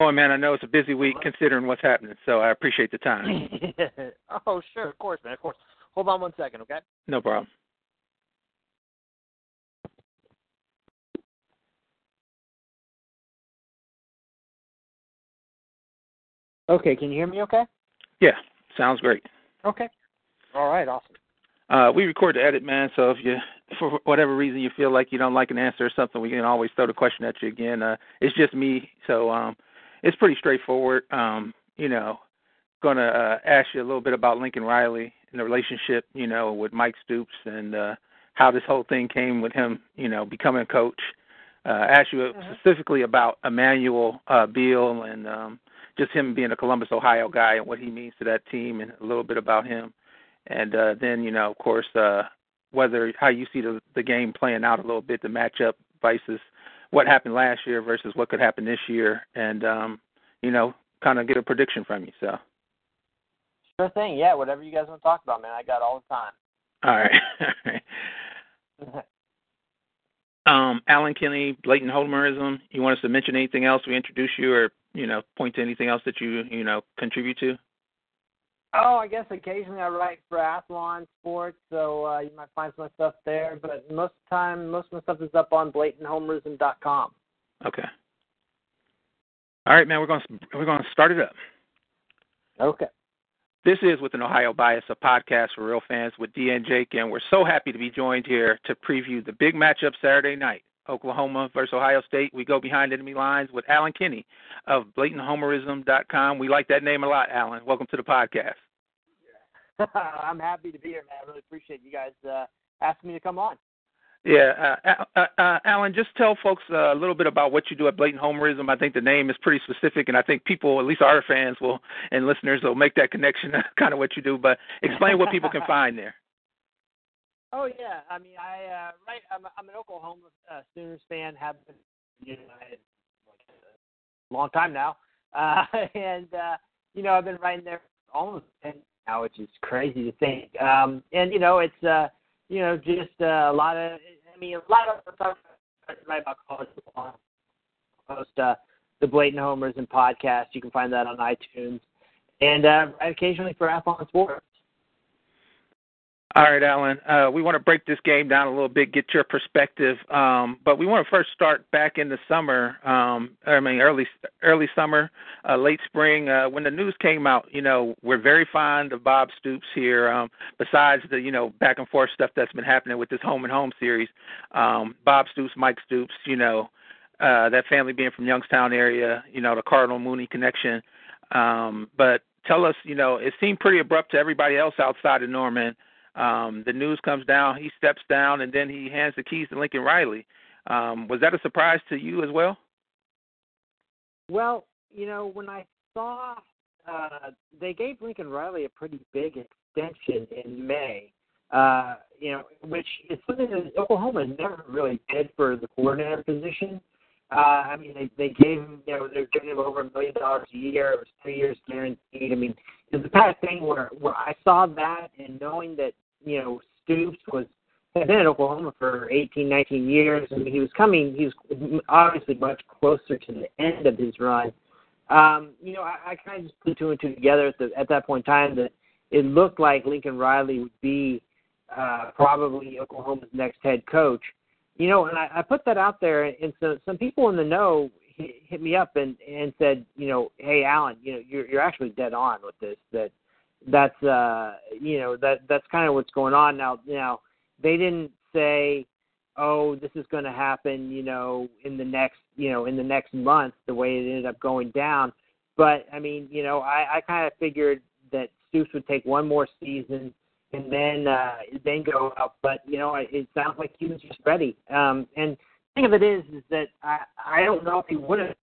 Oh man, I know it's a busy week considering what's happening, so I appreciate the time. oh, sure, of course, man, of course. Hold on one second, okay? No problem. Okay, can you hear me okay? Yeah, sounds great. Okay. All right, awesome. Uh, we record the edit, man. So if you, for whatever reason, you feel like you don't like an answer or something, we can always throw the question at you again. Uh, it's just me, so um, it's pretty straightforward. Um, you know, gonna uh, ask you a little bit about Lincoln Riley and the relationship, you know, with Mike Stoops and uh, how this whole thing came with him, you know, becoming a coach. Uh, ask you Mm-hmm. specifically about Emmanuel uh, Beal and um, just him being a Columbus, Ohio guy and what he means to that team, and a little bit about him. And uh, then, you know, of course, uh, whether how you see the, the game playing out a little bit, the matchup versus what happened last year versus what could happen this year, and um, you know, kind of get a prediction from you. So, Sure thing. Yeah, whatever you guys want to talk about, man. I got all the time. all right. All right. um, Alan Kenney, blatant homerism. You want us to mention anything else? We introduce you, or you know, point to anything else that you you know contribute to. Oh, I guess occasionally I write for Athlon Sports, so uh, you might find some of my stuff there. But most of the time, most of my stuff is up on blatanthomerism.com. Okay. All right, man. We're gonna we're gonna start it up. Okay. This is with an Ohio Bias, a podcast for real fans with D and Jake, and we're so happy to be joined here to preview the big matchup Saturday night, Oklahoma versus Ohio State. We go behind enemy lines with Alan Kenney of BlatantHomerism.com. We like that name a lot, Alan. Welcome to the podcast. I'm happy to be here, man. I really appreciate you guys uh, asking me to come on. Yeah, uh, uh, uh, Alan, just tell folks uh, a little bit about what you do at Blatant Homerism. I think the name is pretty specific, and I think people, at least our fans, will and listeners will make that connection. kind of what you do, but explain what people can find there. Oh yeah, I mean, I uh, right. I'm, I'm an Oklahoma uh, Sooners fan. Have been, you know, I, like a long time now, uh, and uh, you know, I've been writing there almost ten now, which is crazy to think. Um, and you know, it's uh, you know, just uh, a lot of. I mean, a lot of stuff write about college football. Post uh, the Blatant Homers and podcast. You can find that on iTunes, and uh, occasionally for Athlon Sports. All right, Alan. Uh, we want to break this game down a little bit, get your perspective. Um, but we want to first start back in the summer. Um, I mean, early early summer, uh, late spring. Uh, when the news came out, you know, we're very fond of Bob Stoops here. Um, besides the you know back and forth stuff that's been happening with this home and home series, um, Bob Stoops, Mike Stoops, you know, uh, that family being from Youngstown area, you know, the Cardinal Mooney connection. Um, but tell us, you know, it seemed pretty abrupt to everybody else outside of Norman. Um, the news comes down, he steps down, and then he hands the keys to Lincoln Riley. Um, was that a surprise to you as well? Well, you know, when I saw uh, they gave Lincoln Riley a pretty big extension in May, uh, you know, which is something that Oklahoma never really did for the coordinator position. Uh, I mean, they they gave him, you know, they're giving him over a million dollars a year. It was three years guaranteed. I mean, it's the kind of thing where where I saw that and knowing that you know Stoops was had been at Oklahoma for 18, 19 years. Mean, he was coming. He was obviously much closer to the end of his run. Um, you know, I, I kind of just put two and two together at the at that point in time that it looked like Lincoln Riley would be uh, probably Oklahoma's next head coach. you know, and I, I put that out there, and so some people in the know hit, hit me up and and said, you know, hey Alan, you know, you're you're actually dead on with this. That that's uh, you know, that that's kind of what's going on now. Now they didn't say, oh, this is going to happen, you know, in the next, you know, in the next month, the way it ended up going down. But I mean, you know, I, I kind of figured that Stoops would take one more season and then uh, then go up. But you know, it sounds like he was just ready. Um, and the thing of it is, is that I I don't know if he would have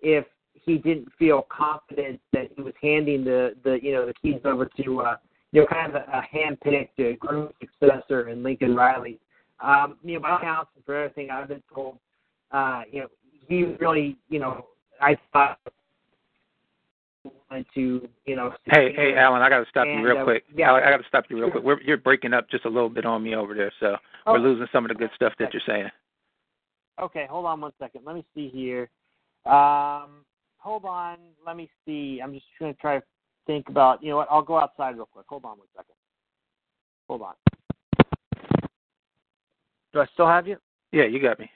if he didn't feel confident that he was handing the the you know the keys over to uh, you know kind of a, a hand-picked uh, groom successor in Lincoln Riley. Um, you know, by accounts and for everything I've been told, uh, you know, he really, you know, I thought wanted to, you know. Hey, hey, Alan, I got to stop and, you real uh, quick. yeah. I, I got to stop you real quick. We're, you're breaking up just a little bit on me over there, so Oh. we're losing some of the good stuff that you're saying. Okay, hold on one second. Let me see here. Um, hold on. Let me see. I'm just going to try to think about. You know what? I'll go outside real quick. Hold on one second. Hold on. Do I still have you? Yeah, you got me.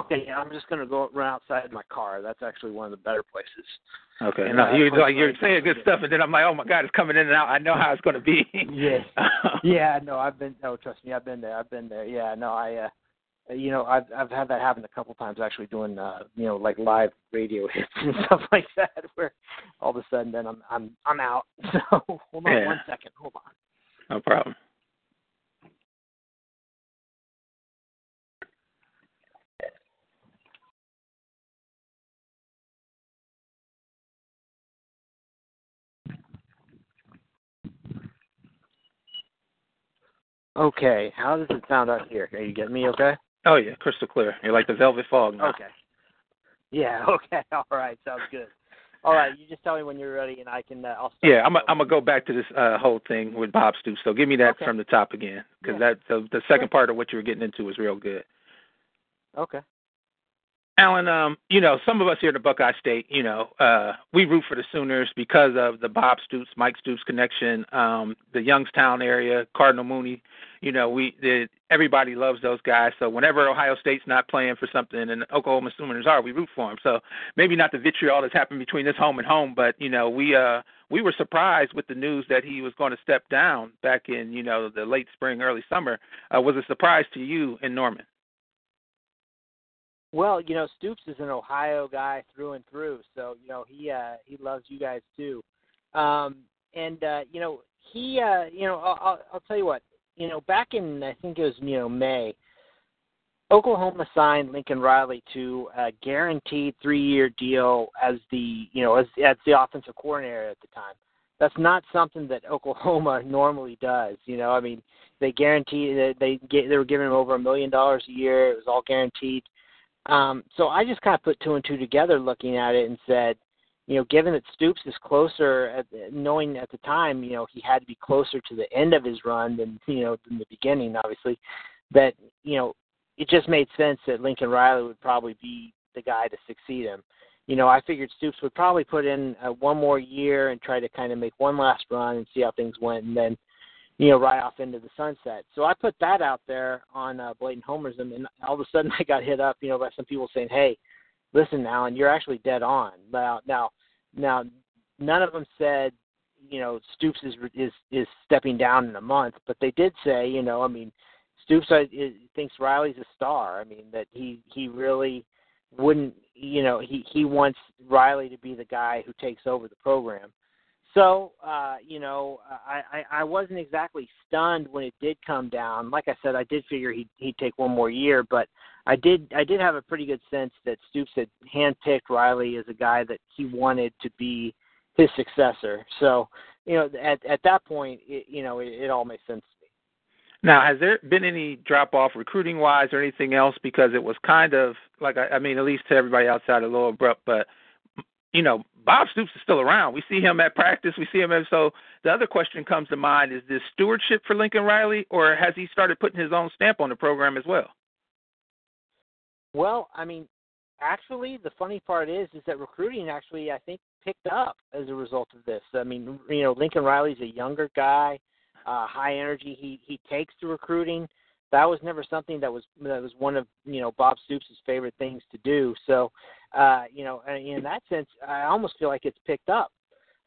Okay, yeah, I'm just going to go run outside my car. That's actually one of the better places. Okay. No, you're like you're saying good stuff, and then I'm like, oh my god, it's coming in and out. I know how it's going to be. Yes. yeah, no, I've been. Oh, trust me, I've been there. I've been there. Yeah, no, I. uh You know, I've I've had that happen a couple times actually doing uh you know like live radio hits and stuff like that where all of a sudden then I'm I'm I'm out. So hold on Yeah. one second. Hold on. no problem. Okay, how does it sound out here? Are you getting me okay? Oh yeah, crystal clear. You're like the velvet fog now. Okay. Yeah. Okay. All right. Sounds good. All right. You just tell me when you're ready, and I can. Uh, I'll. Start Yeah, I'm. i I'm gonna go back to this uh, whole thing with Bob Stu. So give me that Okay. from the top again, because Yeah. that the, the second part of what you were getting into was real good. Okay. Alan, um, you know, some of us here at the Buckeye State, you know, uh, we root for the Sooners because of the Bob Stoops, Mike Stoops connection, um, the Youngstown area, Cardinal Mooney. You know, we the, everybody loves those guys. So whenever Ohio State's not playing for something and Oklahoma Sooners are, we root for them. So maybe not the vitriol that's happened between this home and home, but you know, we uh we were surprised with the news that he was going to step down back in you know the late spring, early summer. Uh, was a surprise to you in Norman. Well, you know, Stoops is an Ohio guy through and through, so you know he uh he loves you guys too. Um and uh you know, he uh you know, I'll I'll, tell you what. You know, back in I think it was, you know, May, Oklahoma signed Lincoln Riley to a guaranteed 3-year deal as the, you know, as as the offensive coordinator at the time. That's not something that Oklahoma normally does, you know. I mean, they guarantee that they get they were giving him over a million dollars a year. It was all guaranteed. Um, so I just kind of put two and two together, looking at it, and said, you know, given that Stoops is closer, at, knowing at the time, you know, he had to be closer to the end of his run than you know than the beginning, obviously, that you know, it just made sense that Lincoln Riley would probably be the guy to succeed him. You know, I figured Stoops would probably put in uh, one more year and try to kind of make one last run and see how things went, and then you know, right off into the sunset. So I put that out there on uh, blatant homerism, and all of a sudden I got hit up, you know, by some people saying, "Hey, listen, Alan, you're actually dead on." Now, now, now, none of them said, you know, Stoops is is is stepping down in a month, but they did say, you know, I mean, Stoops uh, is, thinks Riley's a star. I mean, that he he really wouldn't, you know, he he wants Riley to be the guy who takes over the program. So, uh, you know, I, I, I wasn't exactly stunned when it did come down. Like I said, I did figure he'd, he'd take one more year, but I did I did have a pretty good sense that Stoops had handpicked Riley as a guy that he wanted to be his successor. So, you know, at at that point, it, you know, it, it all makes sense to me. Now, has there been any drop off recruiting wise or anything else? Because it was kind of like I, I mean, at least to everybody outside of Lower Abrupt, but you know, Bob Stoops is still around. We see him at practice. We see him so. The other question comes to mind: Is this stewardship for Lincoln Riley, or has he started putting his own stamp on the program as well? Well, I mean, actually, the funny part is, is that recruiting actually, I think, picked up as a result of this. I mean, you know, Lincoln Riley's a younger guy, uh, high energy. He he takes to recruiting. That was never something that was that was one of you know Bob Stoops' favorite things to do. So, uh, you know, in that sense, I almost feel like it's picked up.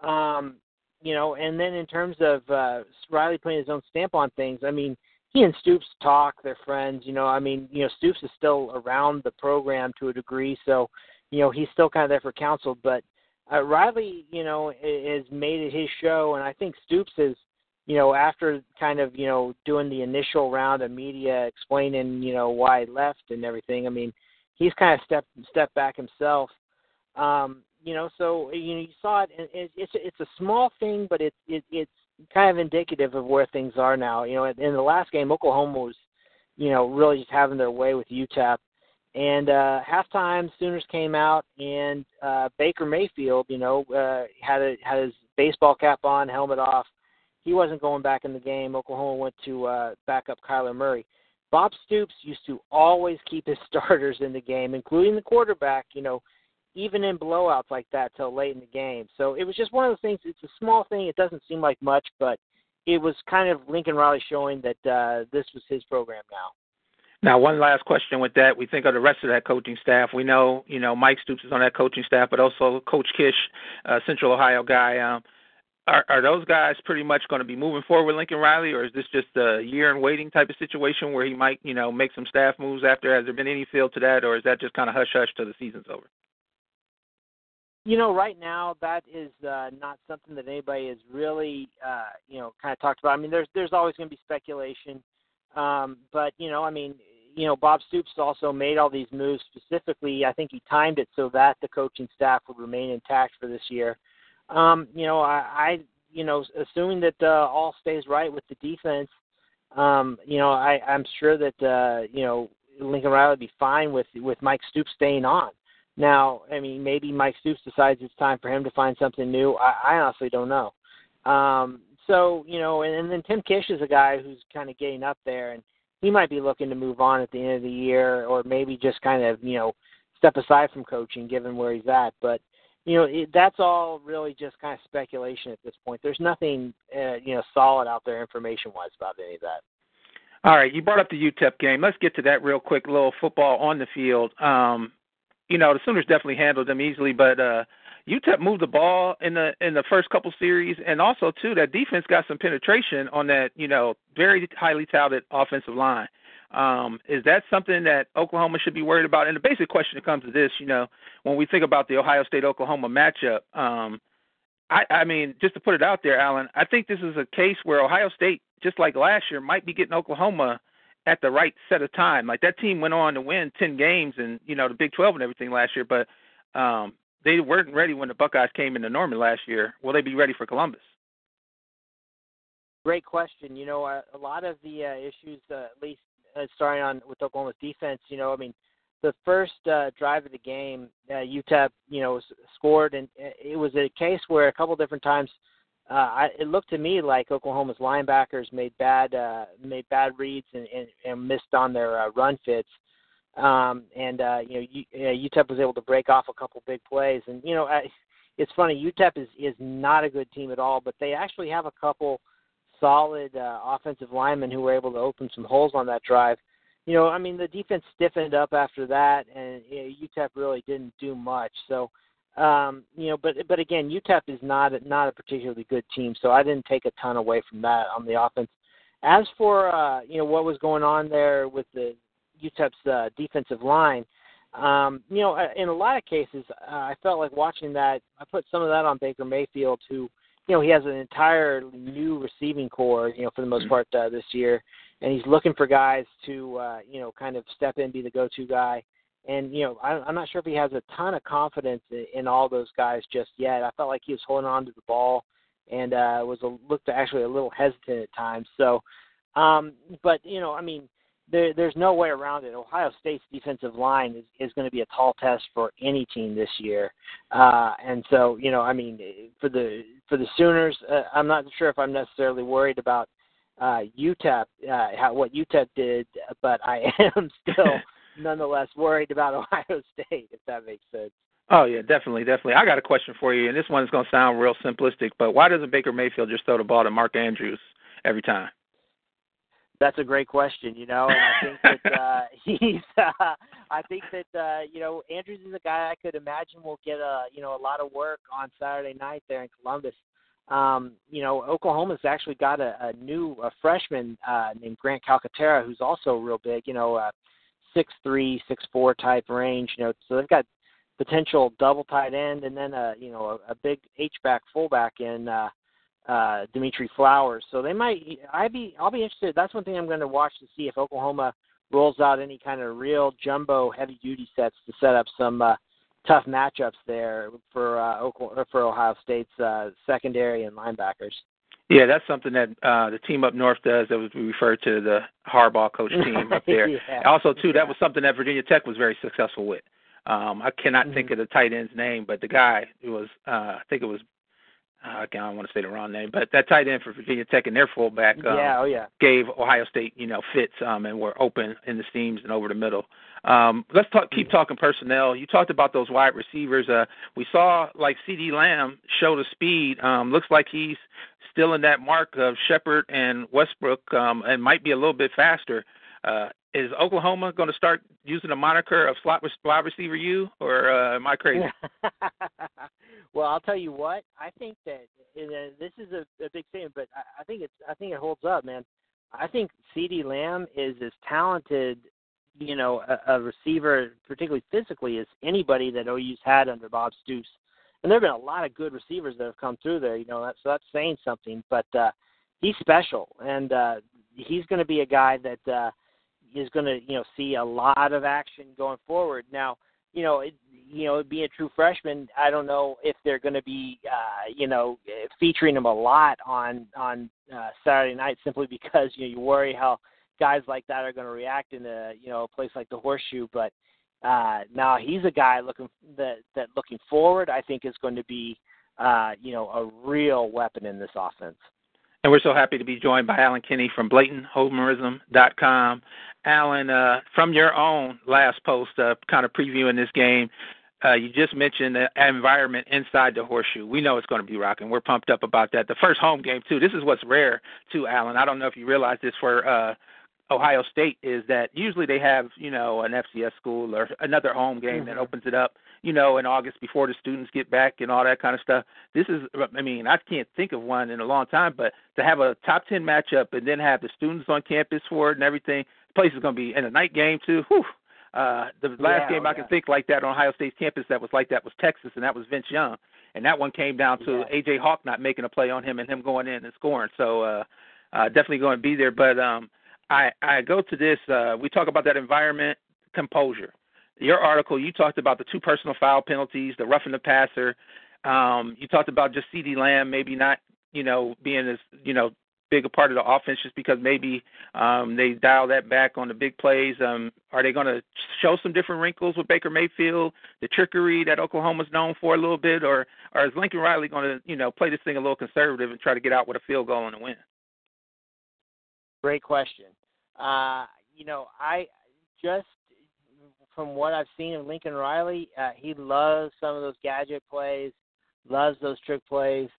Um, you know, and then in terms of uh, Riley putting his own stamp on things, I mean, he and Stoops talk, they're friends. You know, I mean, you know, Stoops is still around the program to a degree, so you know he's still kind of there for counsel. But uh, Riley, you know, has made it his show, and I think Stoops is you know, after kind of, you know, doing the initial round of media explaining, you know, why he left and everything, I mean, he's kind of stepped stepped back himself. Um, you know, so you know, you saw it. And it it's it's a small thing, but it's it, it's kind of indicative of where things are now. You know, in the last game, Oklahoma was, you know, really just having their way with UTEP. And uh, halftime, Sooners came out, and uh, Baker Mayfield, you know, uh, had a, had his baseball cap on, helmet off, he wasn't going back in the game. Oklahoma went to uh, back up Kyler Murray. Bob Stoops used to always keep his starters in the game, including the quarterback. You know, even in blowouts like that till late in the game. So it was just one of those things. It's a small thing. It doesn't seem like much, but it was kind of Lincoln Riley showing that uh, this was his program now. Now, one last question with that. We think of the rest of that coaching staff. We know, you know, Mike Stoops is on that coaching staff, but also Coach Kish, uh, Central Ohio guy. Um, are, are those guys pretty much going to be moving forward with Lincoln Riley, or is this just a year and waiting type of situation where he might, you know, make some staff moves after? Has there been any feel to that, or is that just kind of hush hush till the season's over? You know, right now that is uh, not something that anybody has really, uh, you know, kind of talked about. I mean, there's there's always going to be speculation, um, but you know, I mean, you know, Bob Stoops also made all these moves specifically. I think he timed it so that the coaching staff would remain intact for this year. Um, you know, I, I you know, assuming that uh, all stays right with the defense, um, you know, I, I'm sure that uh, you know Lincoln Riley would be fine with with Mike Stoops staying on. Now, I mean, maybe Mike Stoops decides it's time for him to find something new. I, I honestly don't know. Um, so, you know, and, and then Tim Kish is a guy who's kind of getting up there, and he might be looking to move on at the end of the year, or maybe just kind of, you know, step aside from coaching, given where he's at. But you know, it, that's all really just kind of speculation at this point. There's nothing, uh, you know, solid out there information-wise about any of that. All right, you brought up the UTEP game. Let's get to that real quick. Little football on the field. Um, you know, the Sooners definitely handled them easily, but uh, UTEP moved the ball in the in the first couple series, and also too that defense got some penetration on that, you know, very highly touted offensive line. Um, is that something that Oklahoma should be worried about? And the basic question that comes to this, you know, when we think about the Ohio State Oklahoma matchup, um, I, I mean, just to put it out there, Alan, I think this is a case where Ohio State, just like last year, might be getting Oklahoma at the right set of time. Like that team went on to win ten games and you know the Big Twelve and everything last year, but um, they weren't ready when the Buckeyes came into Norman last year. Will they be ready for Columbus? Great question. You know, a, a lot of the uh, issues, uh, at least starting on with Oklahoma's defense, you know, I mean, the first uh, drive of the game, uh, UTEP, you know, scored, and it was a case where a couple different times, uh, I, it looked to me like Oklahoma's linebackers made bad uh, made bad reads and, and, and missed on their uh, run fits, um, and uh, you know, U, uh, UTEP was able to break off a couple big plays, and you know, I, it's funny, UTEP is is not a good team at all, but they actually have a couple solid uh, offensive linemen who were able to open some holes on that drive. You know, I mean, the defense stiffened up after that, and you know, UTEP really didn't do much. So, um, you know, but but again, UTEP is not not a particularly good team, so I didn't take a ton away from that on the offense. As for uh, you know what was going on there with the UTEP's uh, defensive line, um, you know, in a lot of cases, uh, I felt like watching that. I put some of that on Baker Mayfield, who you know he has an entire new receiving core, you know, for the most mm-hmm. part uh, this year, and he's looking for guys to uh, you know kind of step in, be the go-to guy. And you know, I, I'm not sure if he has a ton of confidence in, in all those guys just yet. I felt like he was holding on to the ball and uh, was a, looked actually a little hesitant at times. So, um, but you know, I mean, there, there's no way around it. Ohio State's defensive line is, is going to be a tall test for any team this year, uh, and so you know, I mean, for the for the Sooners, uh, I'm not sure if I'm necessarily worried about uh, UTEP, uh, how, what UTEP did, but I am still nonetheless worried about Ohio State, if that makes sense. Oh yeah, definitely, definitely. I got a question for you, and this one is going to sound real simplistic, but why doesn't Baker Mayfield just throw the ball to Mark Andrews every time? That's a great question, you know, and I think that uh, he's. Uh, I think that uh, you know Andrews is a guy I could imagine will get a you know a lot of work on Saturday night there in Columbus. Um, you know, Oklahoma's actually got a, a new a freshman uh, named Grant Calcaterra who's also real big. You know, uh, six three, six four type range. You know, so they've got potential double tight end and then a you know a, a big H back fullback in. Uh, uh, Dimitri Flowers. So they might. I be. I'll be interested. That's one thing I'm going to watch to see if Oklahoma rolls out any kind of real jumbo heavy duty sets to set up some uh, tough matchups there for uh, Oklahoma, for Ohio State's uh, secondary and linebackers. Yeah, that's something that uh, the team up north does. That was we refer to the Harbaugh coach team up there. yeah. Also, too, that was something that Virginia Tech was very successful with. Um, I cannot mm-hmm. think of the tight end's name, but the guy it was uh, I think it was uh, I don't want to say the wrong name, but that tight end for Virginia Tech and their fullback um, yeah, oh yeah. gave Ohio State, you know, fits um, and were open in the seams and over the middle. Um, let's talk, keep talking personnel. You talked about those wide receivers. Uh, we saw like CeeDee Lamb show the speed. Um, looks like he's still in that mark of Shepard and Westbrook, um, and might be a little bit faster. Uh, is Oklahoma going to start using the moniker of slot wide receiver U, or uh, am I crazy? well, I'll tell you what. I think that and, uh, this is a, a big thing, but I, I think it's I think it holds up, man. I think CeeDee Lamb is as talented, you know, a, a receiver, particularly physically, as anybody that OU's had under Bob Stoops. And there have been a lot of good receivers that have come through there, you know. That, so that's saying something. But uh, he's special, and uh, he's going to be a guy that. uh is going to you know see a lot of action going forward. Now, you know, it, you know, being a true freshman, I don't know if they're going to be uh, you know featuring him a lot on on uh, Saturday night simply because you know you worry how guys like that are going to react in a you know a place like the Horseshoe, but. Uh, now he's a guy looking that that looking forward. I think is going to be, uh, you know, a real weapon in this offense. And we're so happy to be joined by Alan Kenney from BlatantHomerism.com. Alan, uh, from your own last post, uh, kind of previewing this game, uh, you just mentioned the environment inside the horseshoe. We know it's going to be rocking. We're pumped up about that. The first home game, too. This is what's rare, too, Alan. I don't know if you realize this for uh, Ohio State is that usually they have, you know, an FCS school or another home game mm-hmm. that opens it up, you know, in August before the students get back and all that kind of stuff. This is, I mean, I can't think of one in a long time, but to have a top 10 matchup and then have the students on campus for it and everything, the place is going to be in a night game too. Whew. Uh, the last yeah, game I can think like that on Ohio State's campus that was like that was Texas, and that was Vince Young, and that one came down to Yeah. AJ Hawk not making a play on him and him going in and scoring. So uh, uh, definitely going to be there. But um, I I go to this. Uh, we talk about that environment, composure. Your article, you talked about the two personal foul penalties, the roughing the passer. Um, you talked about just CeeDee Lamb maybe not, you know, being as you know big a part of the offense just because maybe um, they dial that back on the big plays. Um, are they going to show some different wrinkles with Baker Mayfield, the trickery that Oklahoma's known for a little bit, or or is Lincoln Riley going to you know play this thing a little conservative and try to get out with a field goal and a win? Great question. Uh, you know, I just from what I've seen of Lincoln Riley, uh, he loves some of those gadget plays, loves those trick plays,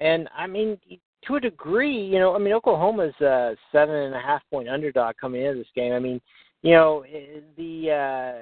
and I mean, to a degree, you know, I mean, Oklahoma's a seven and a half point underdog coming into this game. I mean, you know, eh, the uh,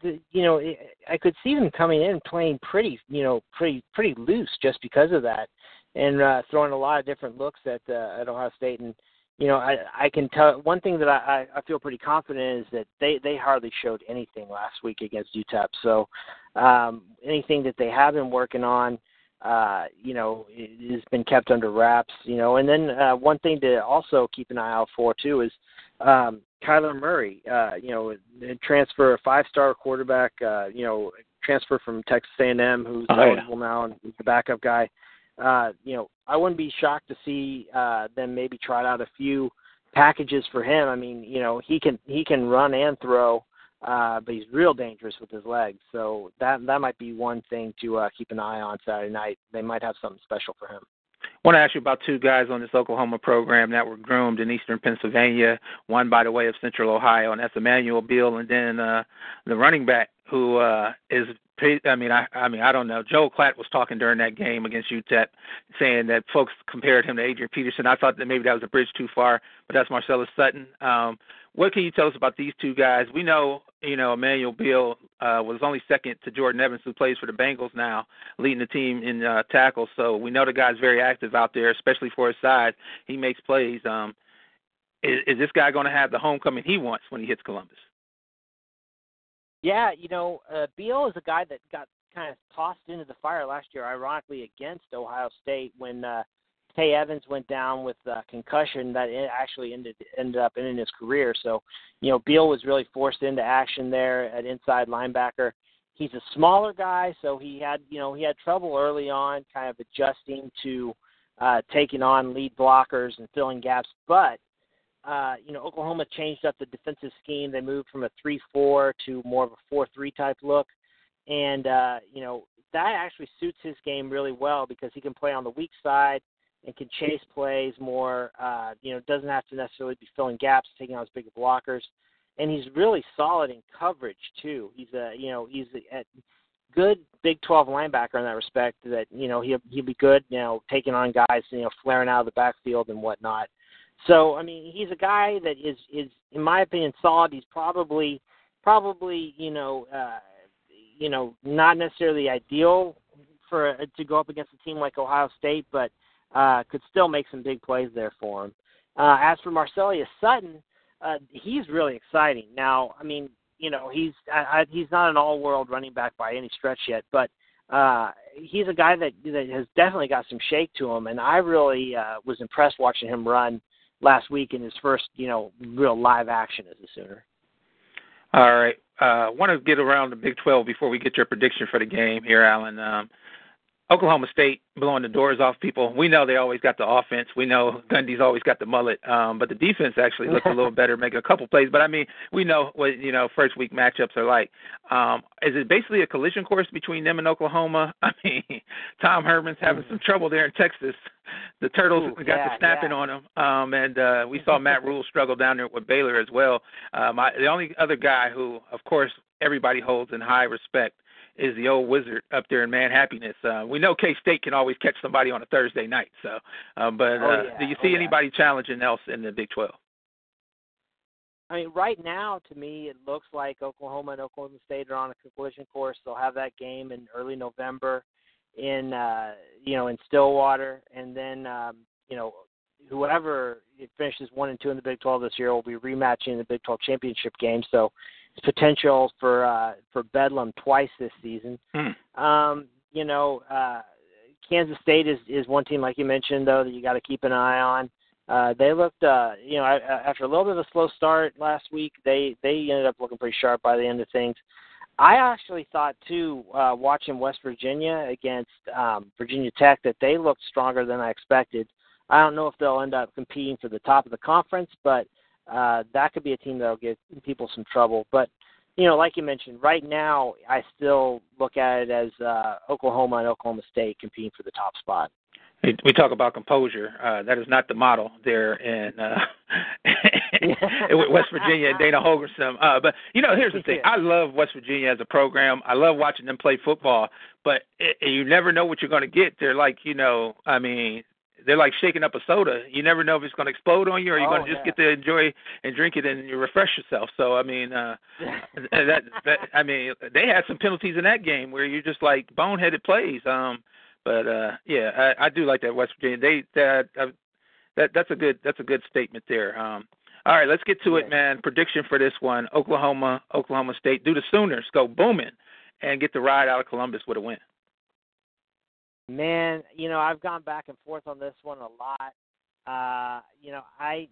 the you know, eh, I could see them coming in playing pretty, you know, pretty pretty loose just because of that, and uh, throwing a lot of different looks at uh, at Ohio State and you know, I I can tell one thing that I I feel pretty confident is that they they hardly showed anything last week against UTEP. So um, anything that they have been working on, uh, you know, has been kept under wraps. You know, and then uh, one thing to also keep an eye out for too is um, Kyler Murray. Uh, you know, transfer a five star quarterback. Uh, you know, transfer from Texas A&M, who's Oh, yeah. eligible now and the backup guy uh, you know, I wouldn't be shocked to see uh, them maybe try out a few packages for him. I mean, you know, he can he can run and throw, uh, but he's real dangerous with his legs. So that that might be one thing to uh, keep an eye on Saturday night. They might have something special for him. I want to ask you about two guys on this Oklahoma program that were groomed in Eastern Pennsylvania. One by the way of Central Ohio, and that's Emmanuel Beal, and then uh, the running back who uh, is. I mean, I, I mean, I don't know. Joel Klatt was talking during that game against UTEP, saying that folks compared him to Adrian Peterson. I thought that maybe that was a bridge too far, but that's Marcelias Sutton. Um, what can you tell us about these two guys? We know, you know, Emmanuel Beal uh, was only second to Jordan Evans, who plays for the Bengals now, leading the team in uh, tackles. So we know the guy's very active out there, especially for his size. He makes plays. Um, is, is this guy going to have the homecoming he wants when he hits Columbus? Yeah, you know, uh, Beal is a guy that got kind of tossed into the fire last year, ironically against Ohio State when uh, Tay Evans went down with uh, concussion that actually ended ended up ending his career. So, you know, Beal was really forced into action there at inside linebacker. He's a smaller guy, so he had you know he had trouble early on, kind of adjusting to uh, taking on lead blockers and filling gaps. But uh, you know, Oklahoma changed up the defensive scheme. They moved from a three-four to more of a four-three type look, and uh, you know that actually suits his game really well because he can play on the weak side and can chase plays more. Uh, you know, doesn't have to necessarily be filling gaps, taking out his bigger blockers, and he's really solid in coverage too. He's a you know he's a, good Big 12 linebacker in that respect. That you know he'll he'll be good. You know, taking on guys you know flaring out of the backfield and whatnot. So I mean, he's a guy that is is in my opinion solid. He's probably probably you know uh, you know not necessarily ideal for to go up against a team like Ohio State, but uh, could still make some big plays there for him. Uh, as for Marcelias Sutton, uh, he's really exciting. Now, I mean, you know, he's I, I, he's not an all-world running back by any stretch yet, but uh, he's a guy that that has definitely got some shake to him, and I really uh, was impressed watching him run last week in his first, you know, real live action as a Sooner. All right. I uh, want to get around the Big 12 before we get your prediction for the game here, Alan. Um, Oklahoma State blowing the doors off people. We know they always got the offense. We know Gundy's always got the mullet. Um, but the defense actually looked a little better, making a couple plays. But I mean, we know what you know first week matchups are like. Um, is it basically a collision course between them and Oklahoma? I mean, Tom Herman's having some trouble there in Texas. The Turtles Ooh, got yeah, the snapping yeah. on them, um, and uh, we saw Matt Rhule struggle down there with Baylor as well. Um, I, the only other guy who, of course, everybody holds in high respect is the old wizard up there in Manhappiness. Uh, we know K State can always catch somebody on a Thursday night. So, uh, but uh, Oh, yeah. do you Oh, see yeah. anybody challenging else in the Big Twelve? I mean, right now, to me, it looks like Oklahoma and Oklahoma State are on a collision course. They'll have that game in early November, in uh, you know, in Stillwater, and then um, you know, whoever finishes one and two in the Big 12 this year will be rematching in the Big 12 championship game. So, potential for uh, for Bedlam twice this season. Hmm. Um, you know, uh, Kansas State is is one team like you mentioned though that you got to keep an eye on. Uh, they looked, uh, you know, after a little bit of a slow start last week, they they ended up looking pretty sharp by the end of things. I actually thought too, uh, watching West Virginia against um, Virginia Tech, that they looked stronger than I expected. I don't know if they'll end up competing for the top of the conference, but uh, that could be a team that'll give people some trouble. But you know, like you mentioned, right now I still look at it as uh, Oklahoma and Oklahoma State competing for the top spot. We talk about composure. Uh, that is not the model there in uh, in West Virginia and Dana Holgorsen. Uh, but you know, here's the thing. I love West Virginia as a program. I love watching them play football. But it, you never know what you're going to get. They're like, you know, I mean, they're like shaking up a soda. You never know if it's going to explode on you or you're Oh, going to just yeah. get to enjoy and drink it and you refresh yourself. So I mean, uh that, that I mean, they had some penalties in that game where you're just like boneheaded plays. Um, but uh yeah, I, I do like that West Virginia. They that uh, that that's a good that's a good statement there. Um, all right, let's get to it, man. Prediction for this one: Oklahoma, Oklahoma State. Do the Sooners go booming and get the ride out of Columbus with a win? Man, you know, I've gone back and forth on this one a lot. Uh, you know, I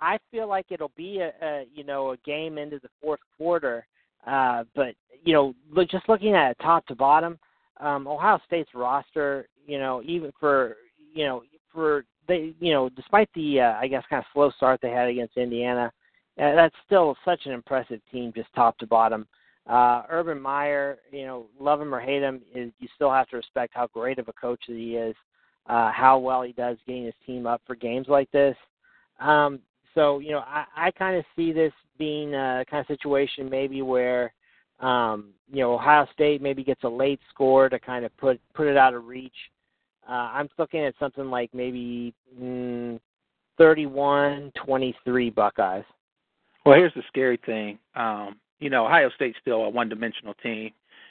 I feel like it'll be a, a you know a game into the fourth quarter. Uh, but you know, look, just looking at it top to bottom, um, Ohio State's roster, you know, even for you know for they you know despite the uh, I guess kind of slow start they had against Indiana, uh, that's still such an impressive team just top to bottom. Uh, Urban Meyer, you know, love him or hate him, is you still have to respect how great of a coach that he is. uh, how well he does getting his team up for games like this. Um, so you know, I, I kind of see this being a kind of situation maybe where um, you know Ohio State maybe gets a late score to kind of put put it out of reach. Uh, I'm looking at something like maybe mm, 31-23 Buckeyes. Well, here's the scary thing. Um, you know, Ohio State's still a one-dimensional team.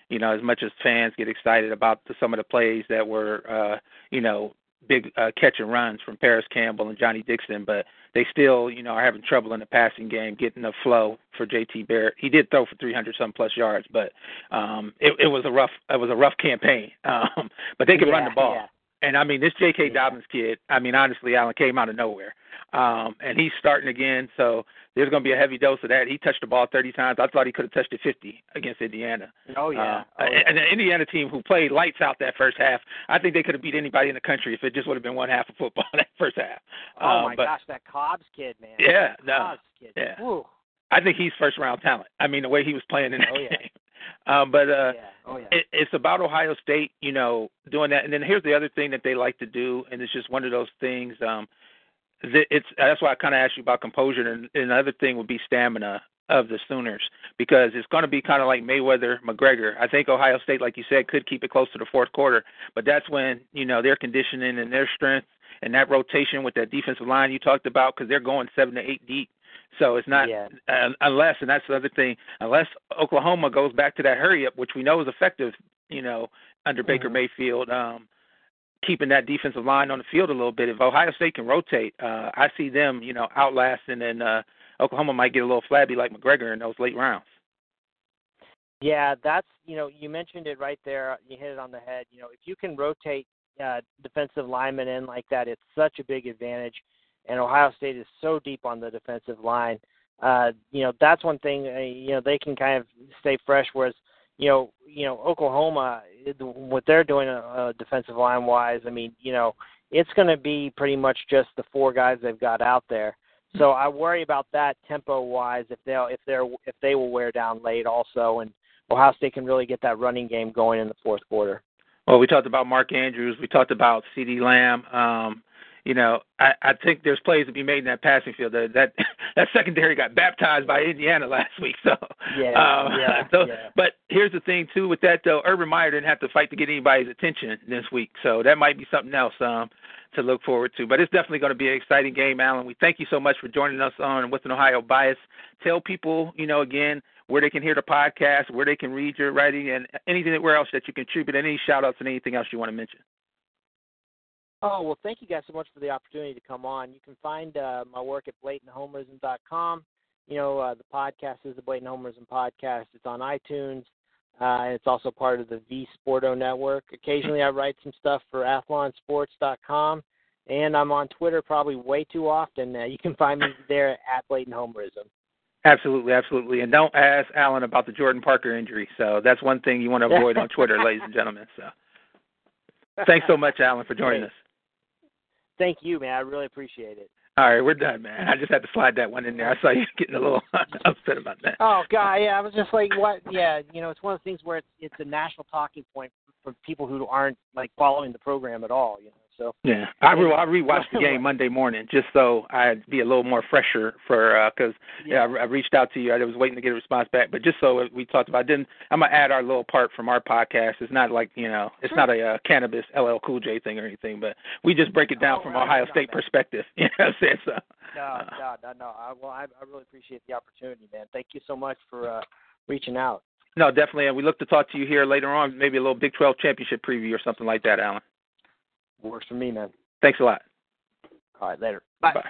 You know, as much as fans get excited about the, some of the plays that were, uh, you know, big uh, catch and runs from Parris Campbell and Johnny Dixon, but they still, you know, are having trouble in the passing game getting the flow for JT Barrett. He did throw for 300 some plus yards, but um, it, it was a rough, it was a rough campaign. Um, but they can yeah, run the ball. Yeah. And I mean, this J.K. Dobbins kid, I mean, honestly, Allen came out of nowhere. Um, and he's starting again, so there's going to be a heavy dose of that. He touched the ball 30 times. I thought he could have touched it 50 against Indiana. Oh yeah. Uh, oh, yeah. And the Indiana team who played lights out that first half, I think they could have beat anybody in the country if it just would have been one half of football that first half. Oh um, my but, gosh, that Cobbs kid, man. Yeah, that no, Cobbs kid. yeah. Whew. I think he's first round talent. I mean, the way he was playing in that Oh, yeah. game. Um, but uh, yeah. Oh yeah. it, it's about Ohio State, you know, doing that. And then here's the other thing that they like to do, and it's just one of those things. Um, that it's that's why I kind of asked you about composure, and, and another thing would be stamina of the Sooners because it's going to be kind of like Mayweather McGregor. I think Ohio State, like you said, could keep it close to the fourth quarter, but that's when you know their conditioning and their strength and that rotation with that defensive line you talked about because they're going seven to eight deep. So it's not Yeah. uh, unless, and that's the other thing, unless Oklahoma goes back to that hurry up, which we know is effective, you know, under Baker Mhm. Mayfield, um, keeping that defensive line on the field a little bit. If Ohio State can rotate, uh, I see them, you know, outlasting, and uh, Oklahoma might get a little flabby like McGregor in those late rounds. Yeah, that's you know you mentioned it right there. You hit it on the head. You know, if you can rotate uh, defensive linemen in like that, it's such a big advantage. And Ohio State is so deep on the defensive line. Uh, you know, that's one thing. Uh, you know, they can kind of stay fresh. Whereas, you know, you know, Oklahoma, what they're doing uh, defensive line wise, I mean, you know, it's going to be pretty much just the four guys they've got out there. So I worry about that tempo wise if they'll if they're if they will wear down late also and Ohio State can really get that running game going in the fourth quarter. Well, we talked about Mark Andrews. We talked about CeeDee Lamb. Um, you know, I, I think there's plays to be made in that passing field. That that, that secondary got baptized by Indiana last week. So Yeah, um, yeah, so, yeah. But here's the thing too with that though. Urban Meyer didn't have to fight to get anybody's attention this week, so that might be something else um, to look forward to. But it's definitely going to be an exciting game, Alan. We thank you so much for joining us on With an Ohio Bias. Tell people, you know, again where they can hear the podcast, where they can read your writing, and anything where else that you contribute. Any shout outs and anything else you want to mention. Oh well, thank you guys so much for the opportunity to come on. You can find uh, my work at blatanthomerism.com. You know, uh, the podcast is the Blatant Homerism podcast. It's on iTunes. Uh, and it's also part of the V Sporto network. Occasionally, I write some stuff for AthlonSports.com, and I'm on Twitter probably way too often. Uh, you can find me there at Blatant Homerism. Absolutely, absolutely. And don't ask Alan about the Jordan Parker injury. So that's one thing you want to avoid on Twitter, ladies and gentlemen. So thanks so much, Alan, for joining Great. us. Thank you, man. I really appreciate it. All right, we're done, man. I just had to slide that one in there. I saw you getting a little upset about that. Oh God, yeah, I was just like, what? Yeah, you know, it's one of those things where it's it's a national talking point for people who aren't like following the program at all. You know, so Yeah, I re- I rewatched the game Monday morning just so I'd be a little more fresher for because yeah, I, I reached out to you. I was waiting to get a response back, but just so we talked about. Then I'm gonna add our little part from our podcast. It's not like you know, it's not a uh, cannabis LL Cool J thing or anything, but we just break it down Oh, from right, Ohio State that. perspective. You know what I'm saying? So no, no, no, no. I, well, I, I really appreciate the opportunity, man. Thank you so much for uh, reaching out. no, definitely, and we look to talk to you here later on, maybe a little Big 12 championship preview or something like that, Alan. Works for me, man. Thanks a lot. All right, later. Bye. Bye.